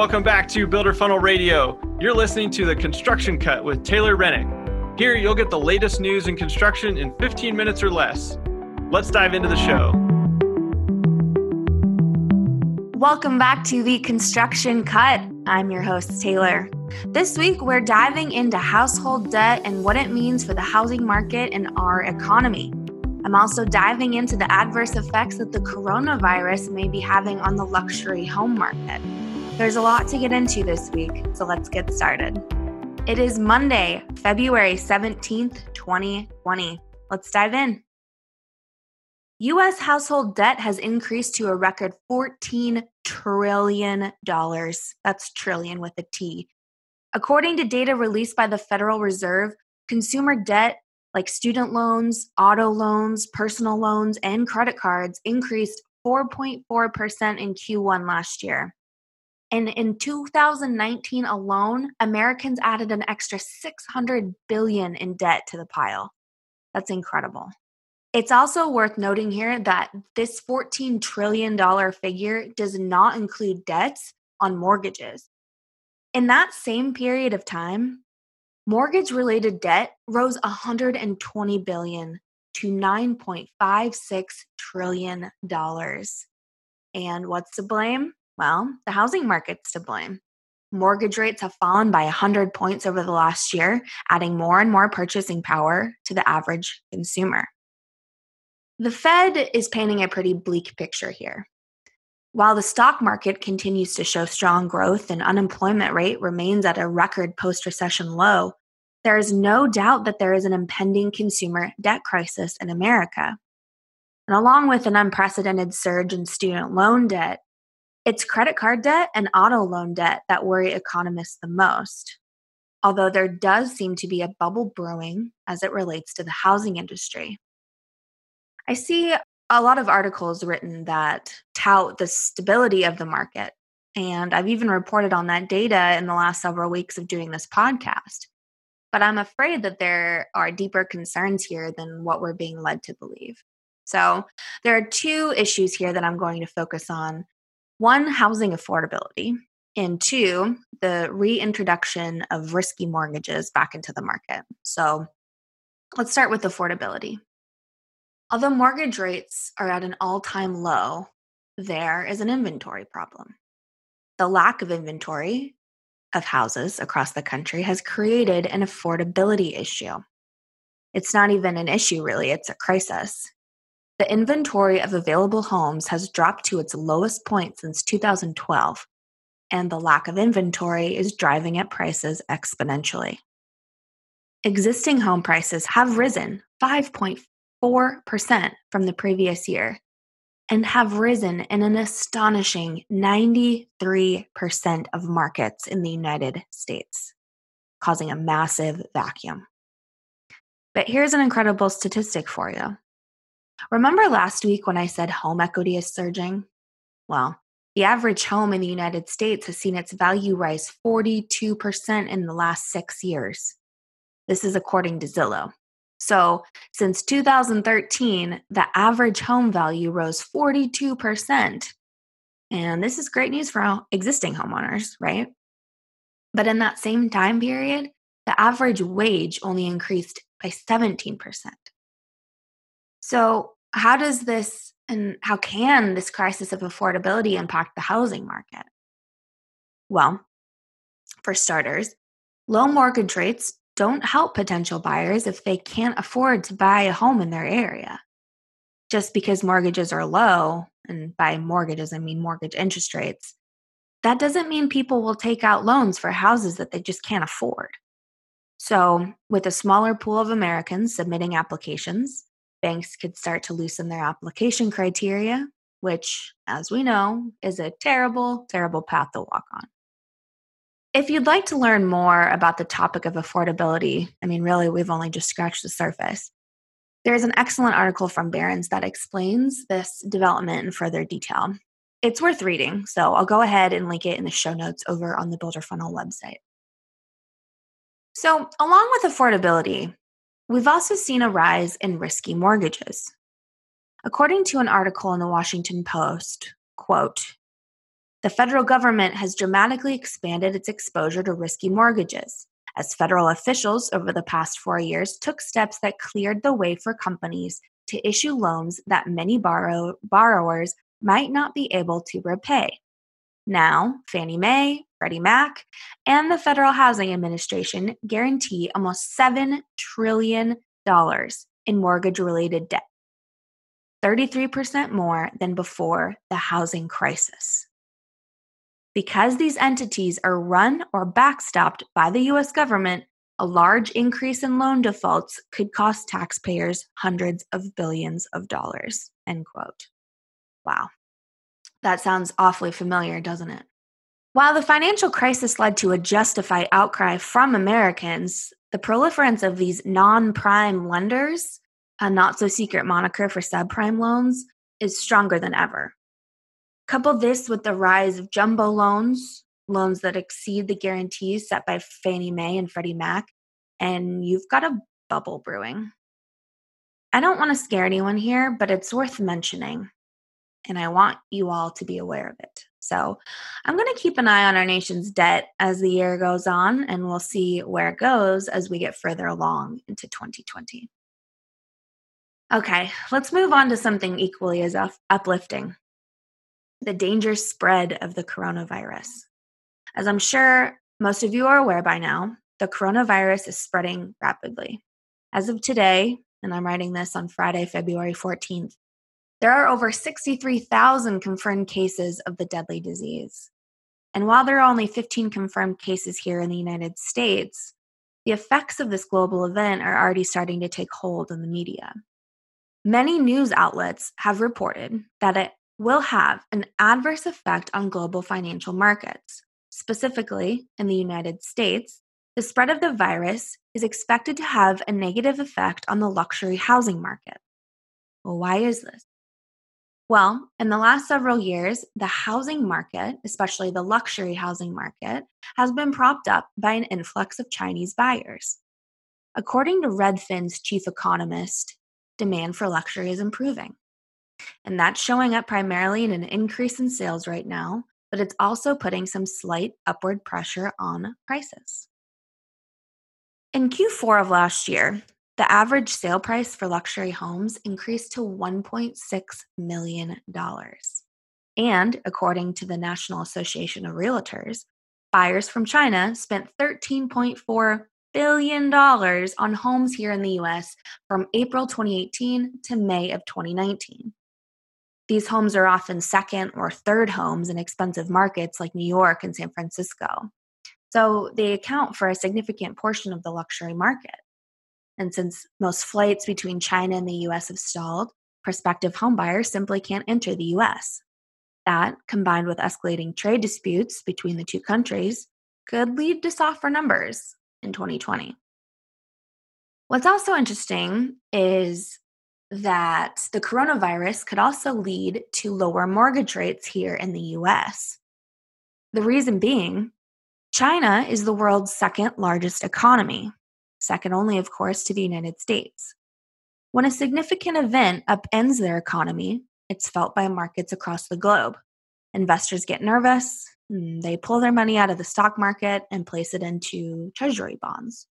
welcome back to Builder Funnel Radio. You're listening to the Construction Cut with Taylor Rennick. Here, you'll get the latest news in construction in 15 minutes or less. Let's dive into the show. Welcome back to the Construction Cut. I'm your host, Taylor. This week, we're diving into household debt and what it means for the housing market and our economy. I'm also diving into the adverse effects that the coronavirus may be having on the luxury home market. There's a lot to get into this week, so let's get started. It is Monday, February 17th, 2020. Let's dive in. US household debt has increased to a record $14 trillion. That's trillion with a T. According to data released by the Federal Reserve, consumer debt like student loans, auto loans, personal loans, and credit cards increased 4.4% in Q1 last year. And in 2019 alone, Americans added an extra 600 billion in debt to the pile. That's incredible. It's also worth noting here that this $14 trillion figure does not include debts on mortgages. In that same period of time, mortgage related debt rose 120 billion to 9.56 trillion dollars. And what's to blame? Well, the housing market's to blame. Mortgage rates have fallen by 100 points over the last year, adding more and more purchasing power to the average consumer. The Fed is painting a pretty bleak picture here. While the stock market continues to show strong growth and unemployment rate remains at a record post recession low, there is no doubt that there is an impending consumer debt crisis in America. And along with an unprecedented surge in student loan debt, it's credit card debt and auto loan debt that worry economists the most. Although there does seem to be a bubble brewing as it relates to the housing industry. I see a lot of articles written that tout the stability of the market. And I've even reported on that data in the last several weeks of doing this podcast. But I'm afraid that there are deeper concerns here than what we're being led to believe. So there are two issues here that I'm going to focus on one, housing affordability, and two, the reintroduction of risky mortgages back into the market. So let's start with affordability. Although mortgage rates are at an all time low, there is an inventory problem. The lack of inventory of houses across the country has created an affordability issue. It's not even an issue, really, it's a crisis. The inventory of available homes has dropped to its lowest point since 2012, and the lack of inventory is driving up prices exponentially. Existing home prices have risen 5.4 4% from the previous year and have risen in an astonishing 93% of markets in the United States, causing a massive vacuum. But here's an incredible statistic for you. Remember last week when I said home equity is surging? Well, the average home in the United States has seen its value rise 42% in the last six years. This is according to Zillow. So, since 2013, the average home value rose 42%. And this is great news for existing homeowners, right? But in that same time period, the average wage only increased by 17%. So, how does this and how can this crisis of affordability impact the housing market? Well, for starters, low mortgage rates don't help potential buyers if they can't afford to buy a home in their area. Just because mortgages are low, and by mortgages, I mean mortgage interest rates, that doesn't mean people will take out loans for houses that they just can't afford. So, with a smaller pool of Americans submitting applications, banks could start to loosen their application criteria, which, as we know, is a terrible, terrible path to walk on. If you'd like to learn more about the topic of affordability, I mean, really, we've only just scratched the surface. There's an excellent article from Barron's that explains this development in further detail. It's worth reading, so I'll go ahead and link it in the show notes over on the Builder Funnel website. So, along with affordability, we've also seen a rise in risky mortgages. According to an article in the Washington Post, quote, The federal government has dramatically expanded its exposure to risky mortgages, as federal officials over the past four years took steps that cleared the way for companies to issue loans that many borrow- borrowers might not be able to repay. Now, Fannie Mae, Freddie Mac, and the Federal Housing Administration guarantee almost $7 trillion in mortgage related debt, 33% more than before the housing crisis. Because these entities are run or backstopped by the US government, a large increase in loan defaults could cost taxpayers hundreds of billions of dollars. End quote. Wow. That sounds awfully familiar, doesn't it? While the financial crisis led to a justified outcry from Americans, the proliferance of these non prime lenders, a not so secret moniker for subprime loans, is stronger than ever. Couple this with the rise of jumbo loans, loans that exceed the guarantees set by Fannie Mae and Freddie Mac, and you've got a bubble brewing. I don't want to scare anyone here, but it's worth mentioning, and I want you all to be aware of it. So I'm going to keep an eye on our nation's debt as the year goes on, and we'll see where it goes as we get further along into 2020. Okay, let's move on to something equally as uplifting the dangerous spread of the coronavirus. As I'm sure most of you are aware by now, the coronavirus is spreading rapidly. As of today, and I'm writing this on Friday, February 14th, there are over 63,000 confirmed cases of the deadly disease. And while there are only 15 confirmed cases here in the United States, the effects of this global event are already starting to take hold in the media. Many news outlets have reported that it will have an adverse effect on global financial markets. Specifically, in the United States, the spread of the virus is expected to have a negative effect on the luxury housing market. Well, why is this? Well, in the last several years, the housing market, especially the luxury housing market, has been propped up by an influx of Chinese buyers. According to Redfin's chief economist, demand for luxury is improving. And that's showing up primarily in an increase in sales right now, but it's also putting some slight upward pressure on prices. In Q4 of last year, the average sale price for luxury homes increased to $1.6 million. And according to the National Association of Realtors, buyers from China spent $13.4 billion on homes here in the US from April 2018 to May of 2019. These homes are often second or third homes in expensive markets like New York and San Francisco. So they account for a significant portion of the luxury market. And since most flights between China and the US have stalled, prospective homebuyers simply can't enter the US. That, combined with escalating trade disputes between the two countries, could lead to softer numbers in 2020. What's also interesting is that the coronavirus could also lead to lower mortgage rates here in the US. The reason being, China is the world's second largest economy, second only, of course, to the United States. When a significant event upends their economy, it's felt by markets across the globe. Investors get nervous, they pull their money out of the stock market and place it into treasury bonds.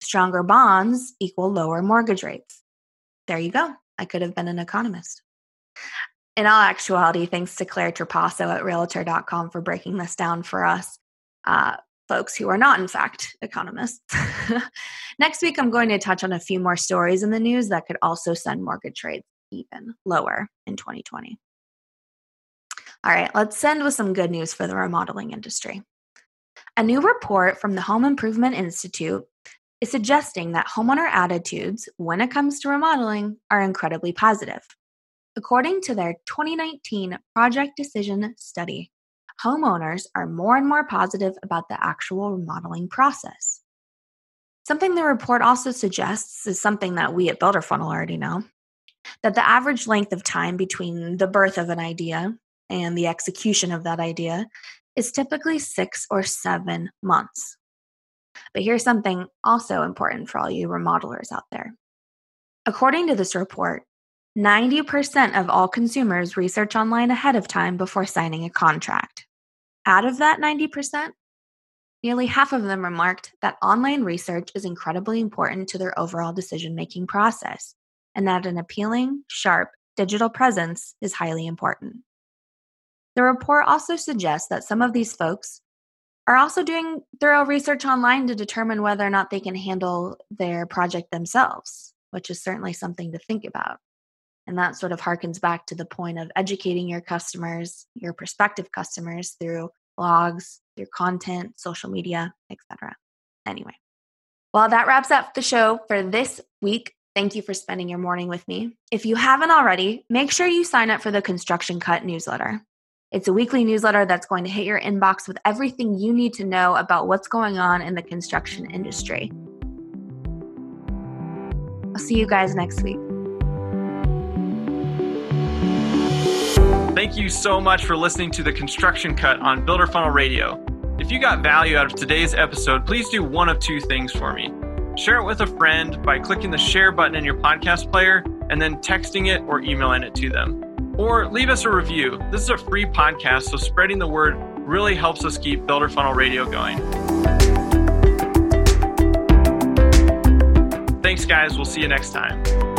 Stronger bonds equal lower mortgage rates there you go. I could have been an economist. In all actuality, thanks to Claire Trapasso at Realtor.com for breaking this down for us, uh, folks who are not, in fact, economists. Next week, I'm going to touch on a few more stories in the news that could also send mortgage rates even lower in 2020. All right, let's end with some good news for the remodeling industry. A new report from the Home Improvement Institute is suggesting that homeowner attitudes when it comes to remodeling are incredibly positive. According to their 2019 Project Decision study, homeowners are more and more positive about the actual remodeling process. Something the report also suggests is something that we at Builder Funnel already know that the average length of time between the birth of an idea and the execution of that idea is typically six or seven months. But here's something also important for all you remodelers out there. According to this report, 90% of all consumers research online ahead of time before signing a contract. Out of that 90%, nearly half of them remarked that online research is incredibly important to their overall decision making process and that an appealing, sharp digital presence is highly important. The report also suggests that some of these folks are also doing thorough research online to determine whether or not they can handle their project themselves, which is certainly something to think about. And that sort of harkens back to the point of educating your customers, your prospective customers through blogs, your content, social media, etc. Anyway, well, that wraps up the show for this week. Thank you for spending your morning with me. If you haven't already, make sure you sign up for the Construction Cut newsletter. It's a weekly newsletter that's going to hit your inbox with everything you need to know about what's going on in the construction industry. I'll see you guys next week. Thank you so much for listening to the Construction Cut on Builder Funnel Radio. If you got value out of today's episode, please do one of two things for me. Share it with a friend by clicking the share button in your podcast player and then texting it or emailing it to them. Or leave us a review. This is a free podcast, so spreading the word really helps us keep Builder Funnel Radio going. Thanks, guys. We'll see you next time.